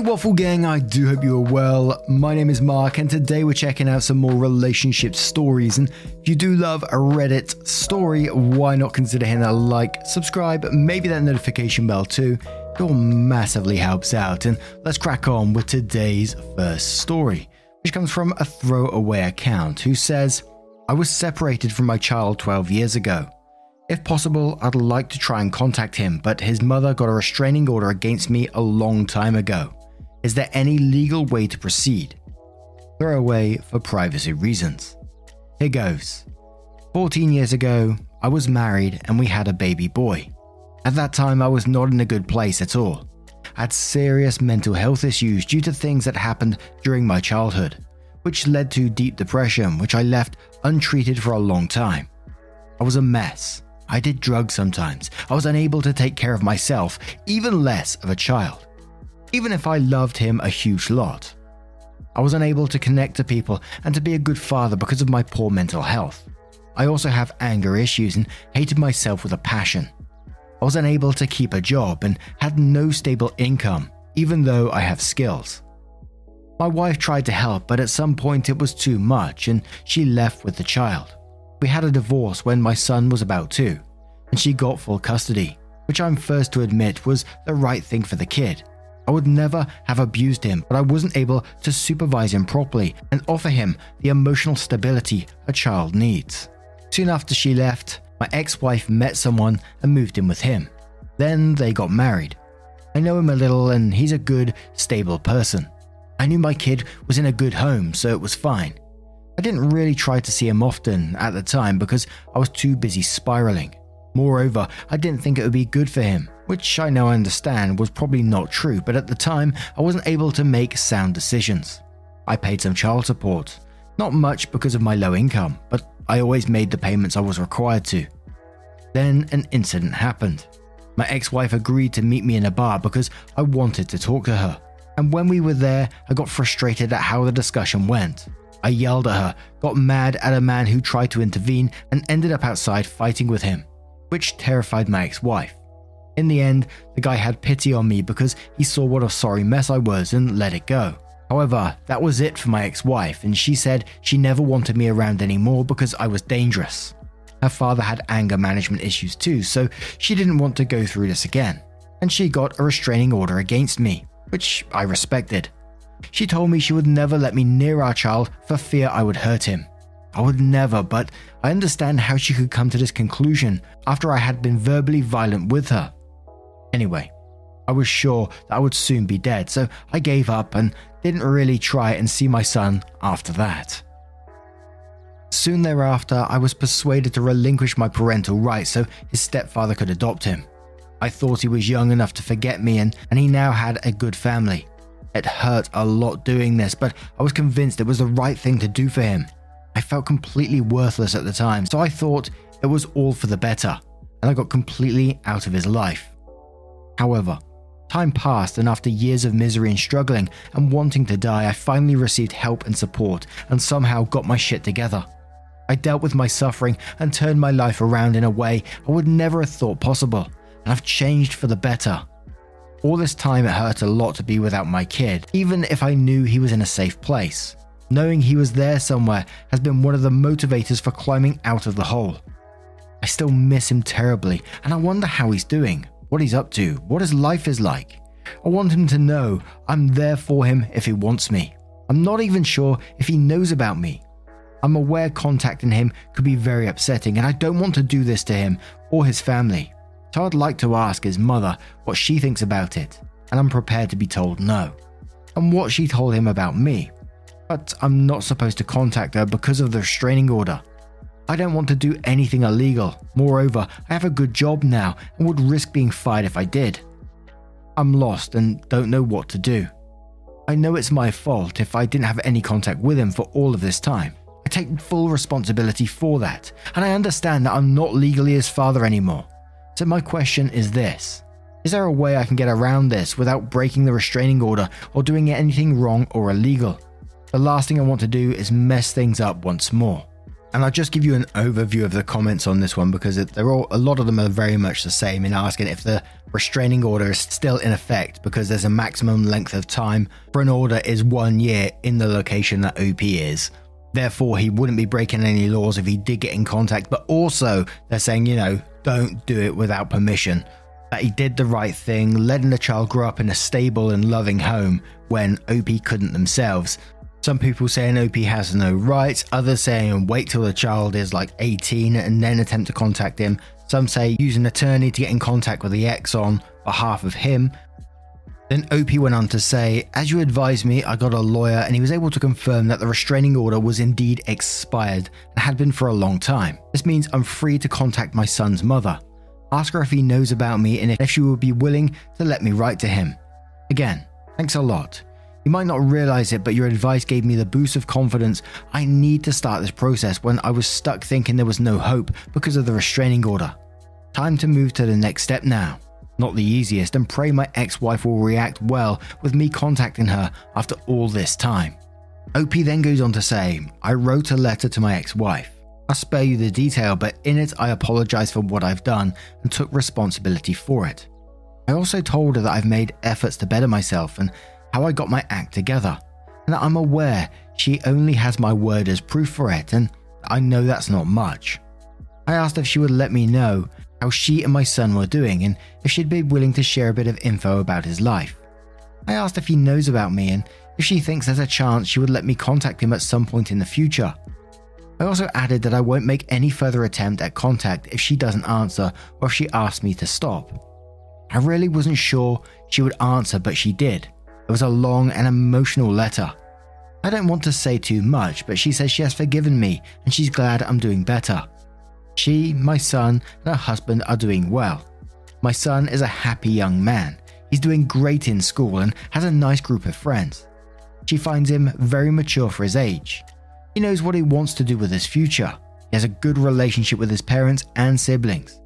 Hey, Waffle Gang, I do hope you are well. My name is Mark, and today we're checking out some more relationship stories. And if you do love a Reddit story, why not consider hitting that like, subscribe, maybe that notification bell too? It all massively helps out. And let's crack on with today's first story, which comes from a throwaway account who says, I was separated from my child 12 years ago. If possible, I'd like to try and contact him, but his mother got a restraining order against me a long time ago. Is there any legal way to proceed? Throwaway for privacy reasons. Here goes. 14 years ago, I was married and we had a baby boy. At that time, I was not in a good place at all. I had serious mental health issues due to things that happened during my childhood, which led to deep depression, which I left untreated for a long time. I was a mess. I did drugs sometimes. I was unable to take care of myself, even less of a child. Even if I loved him a huge lot. I was unable to connect to people and to be a good father because of my poor mental health. I also have anger issues and hated myself with a passion. I was unable to keep a job and had no stable income, even though I have skills. My wife tried to help, but at some point it was too much and she left with the child. We had a divorce when my son was about two, and she got full custody, which I'm first to admit was the right thing for the kid. I would never have abused him, but I wasn't able to supervise him properly and offer him the emotional stability a child needs. Soon after she left, my ex wife met someone and moved in with him. Then they got married. I know him a little, and he's a good, stable person. I knew my kid was in a good home, so it was fine. I didn't really try to see him often at the time because I was too busy spiraling. Moreover, I didn't think it would be good for him, which I now understand was probably not true, but at the time I wasn't able to make sound decisions. I paid some child support, not much because of my low income, but I always made the payments I was required to. Then an incident happened. My ex wife agreed to meet me in a bar because I wanted to talk to her. And when we were there, I got frustrated at how the discussion went. I yelled at her, got mad at a man who tried to intervene, and ended up outside fighting with him, which terrified my ex wife. In the end, the guy had pity on me because he saw what a sorry mess I was and let it go. However, that was it for my ex wife, and she said she never wanted me around anymore because I was dangerous. Her father had anger management issues too, so she didn't want to go through this again. And she got a restraining order against me, which I respected. She told me she would never let me near our child for fear I would hurt him. I would never, but I understand how she could come to this conclusion after I had been verbally violent with her. Anyway, I was sure that I would soon be dead, so I gave up and didn't really try and see my son after that. Soon thereafter, I was persuaded to relinquish my parental rights so his stepfather could adopt him. I thought he was young enough to forget me and, and he now had a good family. It hurt a lot doing this, but I was convinced it was the right thing to do for him. I felt completely worthless at the time, so I thought it was all for the better, and I got completely out of his life. However, time passed, and after years of misery and struggling and wanting to die, I finally received help and support and somehow got my shit together. I dealt with my suffering and turned my life around in a way I would never have thought possible, and I've changed for the better. All this time, it hurt a lot to be without my kid, even if I knew he was in a safe place. Knowing he was there somewhere has been one of the motivators for climbing out of the hole. I still miss him terribly, and I wonder how he's doing, what he's up to, what his life is like. I want him to know I'm there for him if he wants me. I'm not even sure if he knows about me. I'm aware contacting him could be very upsetting, and I don't want to do this to him or his family. So I'd like to ask his mother what she thinks about it, and I'm prepared to be told no. And what she told him about me. But I'm not supposed to contact her because of the restraining order. I don't want to do anything illegal. Moreover, I have a good job now and would risk being fired if I did. I'm lost and don't know what to do. I know it's my fault if I didn't have any contact with him for all of this time. I take full responsibility for that, and I understand that I'm not legally his father anymore. So, my question is this Is there a way I can get around this without breaking the restraining order or doing anything wrong or illegal? The last thing I want to do is mess things up once more. And I'll just give you an overview of the comments on this one because they're all a lot of them are very much the same in asking if the restraining order is still in effect because there's a maximum length of time for an order is one year in the location that OP is. Therefore, he wouldn't be breaking any laws if he did get in contact. But also, they're saying, you know, don't do it without permission. That he did the right thing, letting the child grow up in a stable and loving home when OP couldn't themselves. Some people saying OP has no rights, others saying oh, wait till the child is like 18 and then attempt to contact him. Some say use an attorney to get in contact with the ex on behalf of him. Then OP went on to say, As you advised me, I got a lawyer and he was able to confirm that the restraining order was indeed expired and had been for a long time. This means I'm free to contact my son's mother. Ask her if he knows about me and if she would be willing to let me write to him. Again, thanks a lot. You might not realize it, but your advice gave me the boost of confidence I need to start this process when I was stuck thinking there was no hope because of the restraining order. Time to move to the next step now. Not the easiest, and pray my ex wife will react well with me contacting her after all this time. OP then goes on to say, I wrote a letter to my ex wife. I'll spare you the detail, but in it I apologize for what I've done and took responsibility for it. I also told her that I've made efforts to better myself and how I got my act together, and that I'm aware she only has my word as proof for it, and I know that's not much. I asked if she would let me know how she and my son were doing and if she'd be willing to share a bit of info about his life. I asked if he knows about me and if she thinks there's a chance she would let me contact him at some point in the future. I also added that I won't make any further attempt at contact if she doesn't answer or if she asks me to stop. I really wasn't sure she would answer, but she did. It was a long and emotional letter. I don't want to say too much, but she says she has forgiven me and she's glad I'm doing better. She, my son, and her husband are doing well. My son is a happy young man. He's doing great in school and has a nice group of friends. She finds him very mature for his age. He knows what he wants to do with his future. He has a good relationship with his parents and siblings.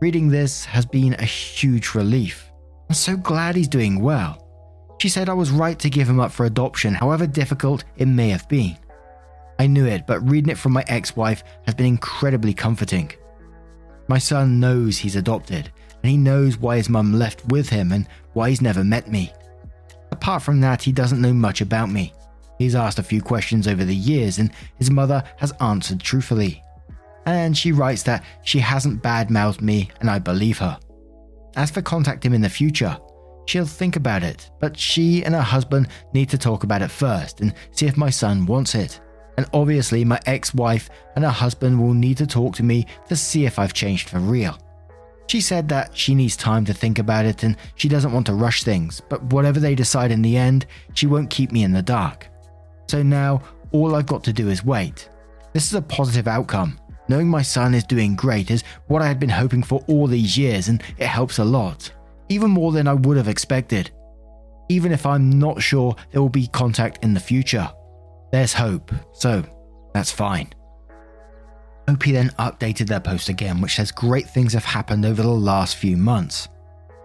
Reading this has been a huge relief. I'm so glad he's doing well. She said I was right to give him up for adoption, however difficult it may have been. I knew it, but reading it from my ex wife has been incredibly comforting. My son knows he's adopted, and he knows why his mum left with him and why he's never met me. Apart from that, he doesn't know much about me. He's asked a few questions over the years, and his mother has answered truthfully. And she writes that she hasn't badmouthed me, and I believe her. As for contact him in the future, She'll think about it, but she and her husband need to talk about it first and see if my son wants it. And obviously, my ex wife and her husband will need to talk to me to see if I've changed for real. She said that she needs time to think about it and she doesn't want to rush things, but whatever they decide in the end, she won't keep me in the dark. So now, all I've got to do is wait. This is a positive outcome. Knowing my son is doing great is what I had been hoping for all these years, and it helps a lot even more than I would have expected. Even if I'm not sure there will be contact in the future, there's hope, so that's fine. OP then updated their post again, which says great things have happened over the last few months.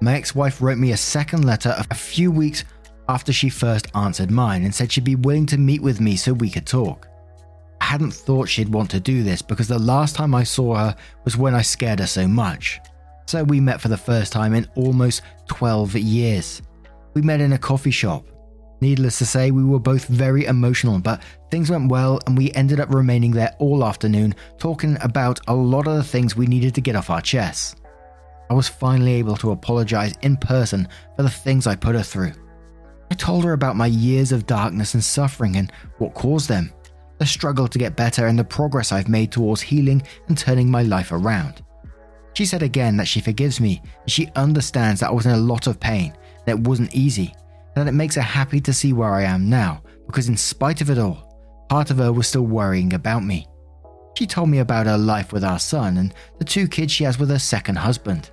My ex wife wrote me a second letter a few weeks after she first answered mine and said she'd be willing to meet with me so we could talk. I hadn't thought she'd want to do this because the last time I saw her was when I scared her so much so we met for the first time in almost 12 years. We met in a coffee shop. Needless to say, we were both very emotional, but things went well and we ended up remaining there all afternoon talking about a lot of the things we needed to get off our chests. I was finally able to apologize in person for the things I put her through. I told her about my years of darkness and suffering and what caused them, the struggle to get better, and the progress I've made towards healing and turning my life around. She said again that she forgives me and she understands that I was in a lot of pain, that it wasn't easy, and that it makes her happy to see where I am now because, in spite of it all, part of her was still worrying about me. She told me about her life with our son and the two kids she has with her second husband.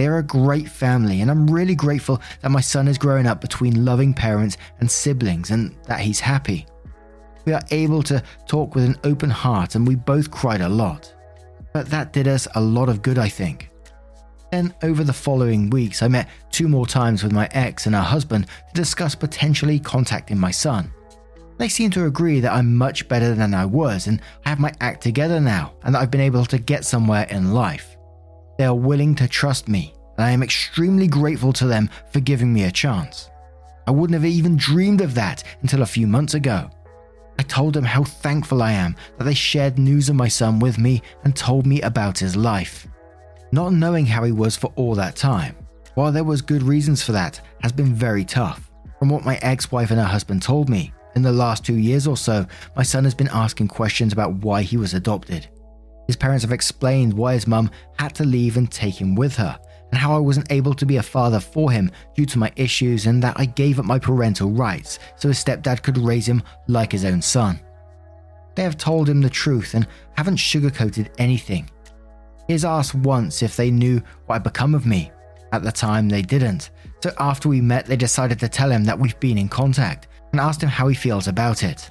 They're a great family, and I'm really grateful that my son is growing up between loving parents and siblings and that he's happy. We are able to talk with an open heart, and we both cried a lot. But that did us a lot of good, I think. Then, over the following weeks, I met two more times with my ex and her husband to discuss potentially contacting my son. They seem to agree that I'm much better than I was and I have my act together now and that I've been able to get somewhere in life. They are willing to trust me, and I am extremely grateful to them for giving me a chance. I wouldn't have even dreamed of that until a few months ago. I told them how thankful I am that they shared news of my son with me and told me about his life. Not knowing how he was for all that time, while there was good reasons for that, has been very tough. From what my ex-wife and her husband told me, in the last two years or so, my son has been asking questions about why he was adopted. His parents have explained why his mum had to leave and take him with her, and how I wasn't able to be a father for him due to my issues, and that I gave up my parental rights so his stepdad could raise him like his own son. They have told him the truth and haven't sugarcoated anything. He has asked once if they knew what had become of me. At the time, they didn't, so after we met, they decided to tell him that we've been in contact and asked him how he feels about it.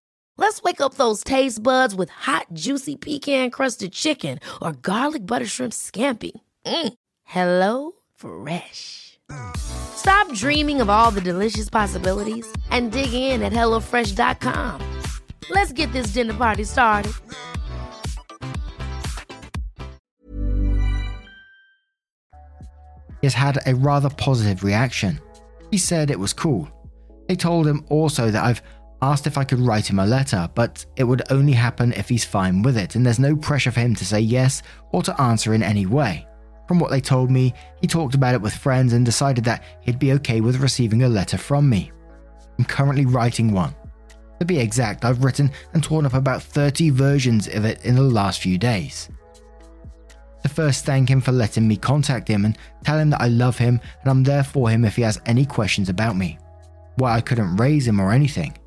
Let's wake up those taste buds with hot, juicy pecan crusted chicken or garlic butter shrimp scampi. Mm. Hello Fresh. Stop dreaming of all the delicious possibilities and dig in at HelloFresh.com. Let's get this dinner party started. He has had a rather positive reaction. He said it was cool. They told him also that I've asked if I could write him a letter, but it would only happen if he's fine with it, and there's no pressure for him to say yes or to answer in any way. From what they told me, he talked about it with friends and decided that he'd be okay with receiving a letter from me. I'm currently writing one. To be exact, I've written and torn up about 30 versions of it in the last few days. To first thank him for letting me contact him and tell him that I love him and I'm there for him if he has any questions about me. Why I couldn't raise him or anything.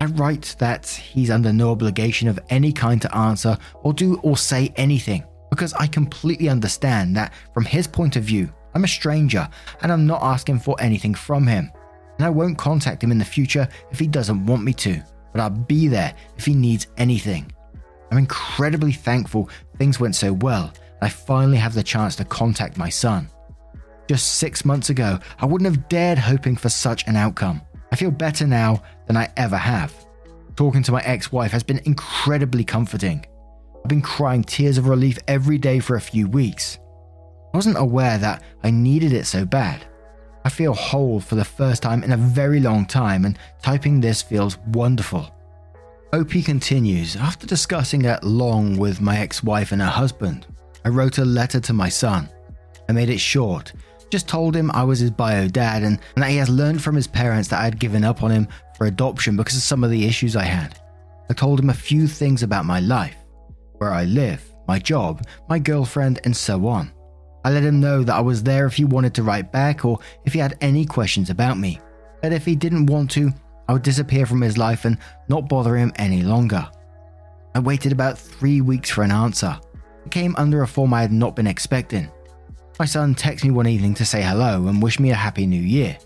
I write that he's under no obligation of any kind to answer or do or say anything because I completely understand that from his point of view, I'm a stranger and I'm not asking for anything from him. And I won't contact him in the future if he doesn't want me to, but I'll be there if he needs anything. I'm incredibly thankful things went so well and I finally have the chance to contact my son. Just six months ago, I wouldn't have dared hoping for such an outcome. I feel better now than I ever have. Talking to my ex wife has been incredibly comforting. I've been crying tears of relief every day for a few weeks. I wasn't aware that I needed it so bad. I feel whole for the first time in a very long time, and typing this feels wonderful. OP continues After discussing at long with my ex wife and her husband, I wrote a letter to my son. I made it short, just told him I was his bio dad and, and that he has learned from his parents that I had given up on him for adoption because of some of the issues I had. I told him a few things about my life, where I live, my job, my girlfriend, and so on. I let him know that I was there if he wanted to write back or if he had any questions about me. But if he didn't want to, I would disappear from his life and not bother him any longer. I waited about three weeks for an answer. It came under a form I had not been expecting. My son texted me one evening to say hello and wish me a happy new year.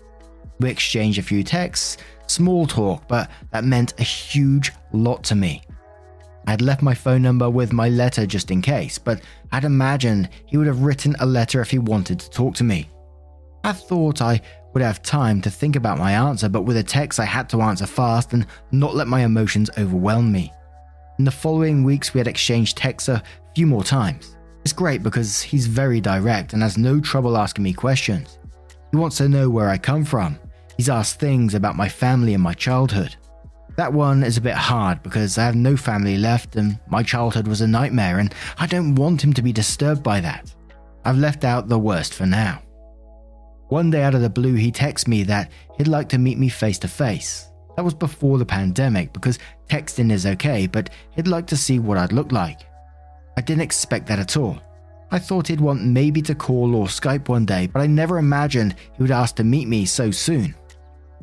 We exchanged a few texts, small talk, but that meant a huge lot to me. I had left my phone number with my letter just in case, but I'd imagined he would have written a letter if he wanted to talk to me. I thought I would have time to think about my answer, but with a text I had to answer fast and not let my emotions overwhelm me. In the following weeks, we had exchanged texts a few more times. It's great because he's very direct and has no trouble asking me questions. He wants to know where I come from. He's asked things about my family and my childhood. That one is a bit hard because I have no family left and my childhood was a nightmare, and I don't want him to be disturbed by that. I've left out the worst for now. One day out of the blue, he texts me that he'd like to meet me face to face. That was before the pandemic because texting is okay, but he'd like to see what I'd look like. I didn't expect that at all. I thought he'd want maybe to call or Skype one day, but I never imagined he would ask to meet me so soon.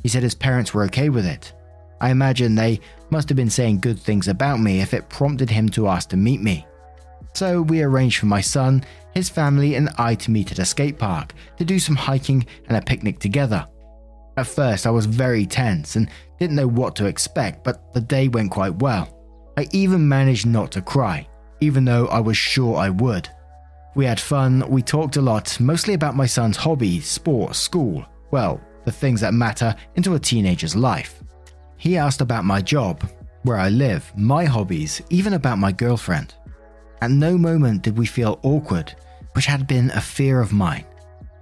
He said his parents were okay with it. I imagine they must have been saying good things about me if it prompted him to ask to meet me. So we arranged for my son, his family, and I to meet at a skate park to do some hiking and a picnic together. At first, I was very tense and didn't know what to expect, but the day went quite well. I even managed not to cry, even though I was sure I would. We had fun, we talked a lot, mostly about my son's hobby, sport, school, well, the things that matter into a teenager's life. He asked about my job, where I live, my hobbies, even about my girlfriend. At no moment did we feel awkward, which had been a fear of mine.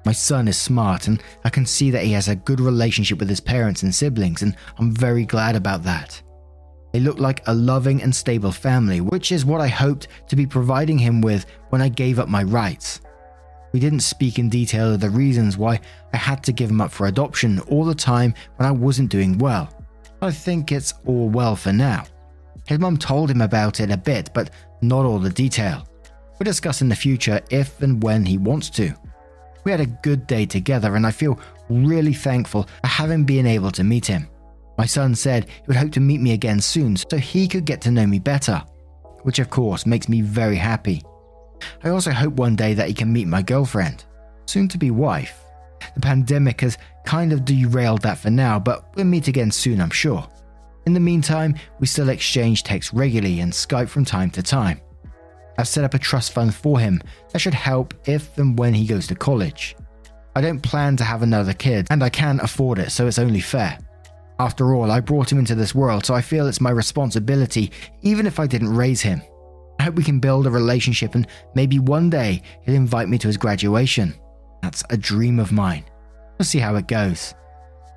My son is smart, and I can see that he has a good relationship with his parents and siblings, and I'm very glad about that. They looked like a loving and stable family, which is what I hoped to be providing him with when I gave up my rights. We didn't speak in detail of the reasons why I had to give him up for adoption all the time when I wasn't doing well. I think it's all well for now. His mum told him about it a bit, but not all the detail. We'll discuss in the future if and when he wants to. We had a good day together, and I feel really thankful for having been able to meet him. My son said he would hope to meet me again soon so he could get to know me better, which of course makes me very happy. I also hope one day that he can meet my girlfriend, soon to be wife. The pandemic has kind of derailed that for now, but we'll meet again soon, I'm sure. In the meantime, we still exchange texts regularly and Skype from time to time. I've set up a trust fund for him that should help if and when he goes to college. I don't plan to have another kid, and I can afford it, so it's only fair. After all, I brought him into this world, so I feel it's my responsibility, even if I didn't raise him. I hope we can build a relationship and maybe one day he'll invite me to his graduation. That's a dream of mine. We'll see how it goes.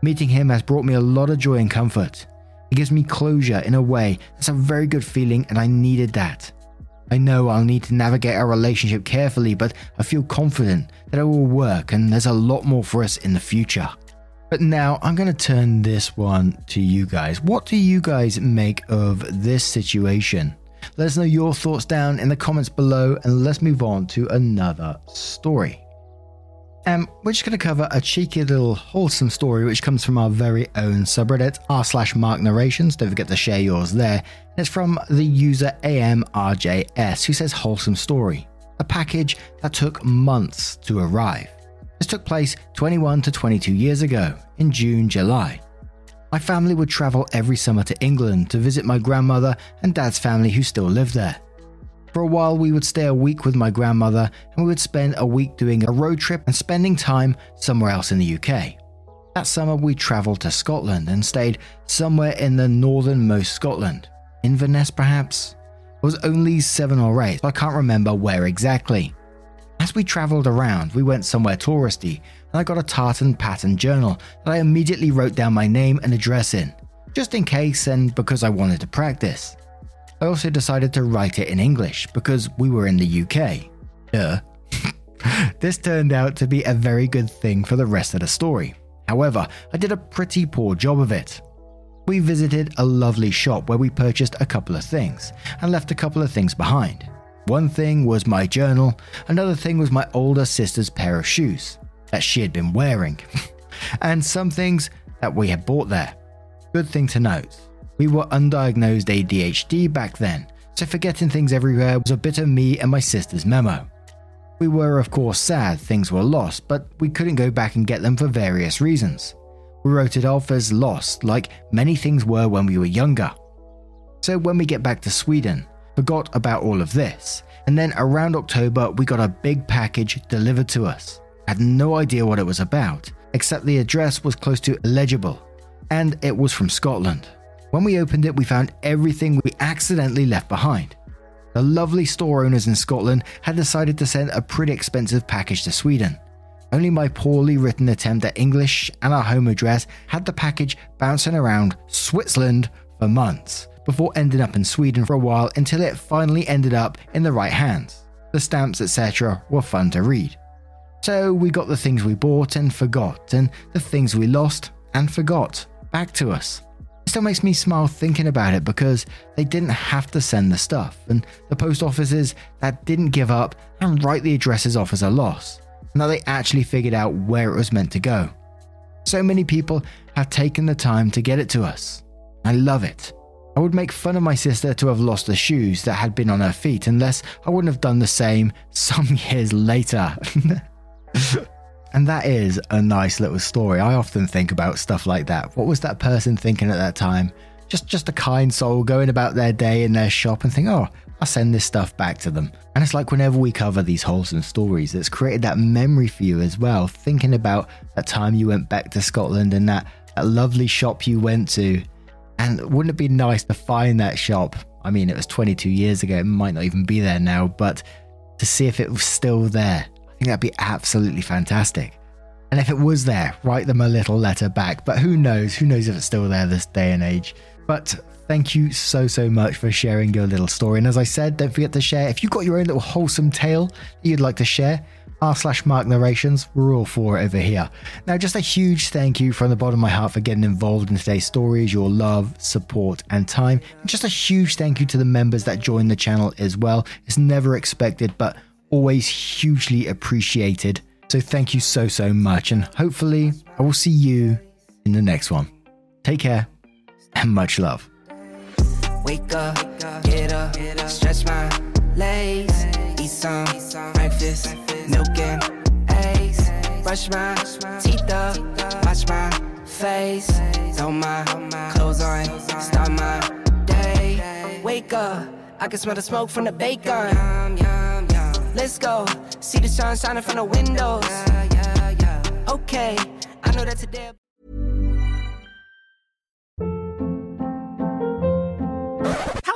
Meeting him has brought me a lot of joy and comfort. It gives me closure in a way that's a very good feeling, and I needed that. I know I'll need to navigate our relationship carefully, but I feel confident that it will work and there's a lot more for us in the future. But now I'm going to turn this one to you guys. What do you guys make of this situation? Let us know your thoughts down in the comments below and let's move on to another story. Um, we're just going to cover a cheeky little wholesome story which comes from our very own subreddit, r slash mark narrations. Don't forget to share yours there. It's from the user AMRJS who says wholesome story, a package that took months to arrive. This took place 21 to 22 years ago, in June, July. My family would travel every summer to England to visit my grandmother and dad's family who still lived there. For a while, we would stay a week with my grandmother and we would spend a week doing a road trip and spending time somewhere else in the UK. That summer, we travelled to Scotland and stayed somewhere in the northernmost Scotland. Inverness, perhaps? It was only seven or eight, so I can't remember where exactly. As we travelled around, we went somewhere touristy, and I got a tartan pattern journal that I immediately wrote down my name and address in, just in case and because I wanted to practice. I also decided to write it in English because we were in the UK. Duh. this turned out to be a very good thing for the rest of the story. However, I did a pretty poor job of it. We visited a lovely shop where we purchased a couple of things and left a couple of things behind. One thing was my journal, another thing was my older sister's pair of shoes that she had been wearing, and some things that we had bought there. Good thing to note we were undiagnosed ADHD back then, so forgetting things everywhere was a bit of me and my sister's memo. We were, of course, sad things were lost, but we couldn't go back and get them for various reasons. We wrote it off as lost, like many things were when we were younger. So when we get back to Sweden, forgot about all of this, and then around October we got a big package delivered to us. Had no idea what it was about, except the address was close to illegible, and it was from Scotland. When we opened it, we found everything we accidentally left behind. The lovely store owners in Scotland had decided to send a pretty expensive package to Sweden. Only my poorly written attempt at English and our home address had the package bouncing around Switzerland for months, before ending up in Sweden for a while until it finally ended up in the right hands. The stamps, etc., were fun to read. So we got the things we bought and forgot, and the things we lost and forgot back to us. It still makes me smile thinking about it because they didn't have to send the stuff, and the post offices that didn't give up and write the addresses off as a loss. Now they actually figured out where it was meant to go. So many people have taken the time to get it to us. I love it. I would make fun of my sister to have lost the shoes that had been on her feet unless I wouldn't have done the same some years later. and that is a nice little story. I often think about stuff like that. What was that person thinking at that time? Just just a kind soul going about their day in their shop and think, "Oh, I'll send this stuff back to them." And it's like whenever we cover these wholesome stories, it's created that memory for you as well, thinking about that time you went back to Scotland and that, that lovely shop you went to. And wouldn't it be nice to find that shop? I mean, it was 22 years ago, it might not even be there now, but to see if it was still there I think that'd be absolutely fantastic. And if it was there, write them a little letter back. But who knows? Who knows if it's still there this day and age? But thank you so, so much for sharing your little story. And as I said, don't forget to share. If you've got your own little wholesome tale that you'd like to share, r slash mark narrations, we're all for it over here. Now, just a huge thank you from the bottom of my heart for getting involved in today's stories, your love, support, and time. And just a huge thank you to the members that joined the channel as well. It's never expected, but always hugely appreciated. So thank you so, so much. And hopefully, I will see you in the next one. Take care and much love. Wake up, get up, stretch my legs, eat some breakfast, milk and eggs, brush my teeth up, wash my face, throw my clothes on, start my day. Wake up, I can smell the smoke from the bacon. Let's go. See the sun shining from the windows. Okay, I know that today.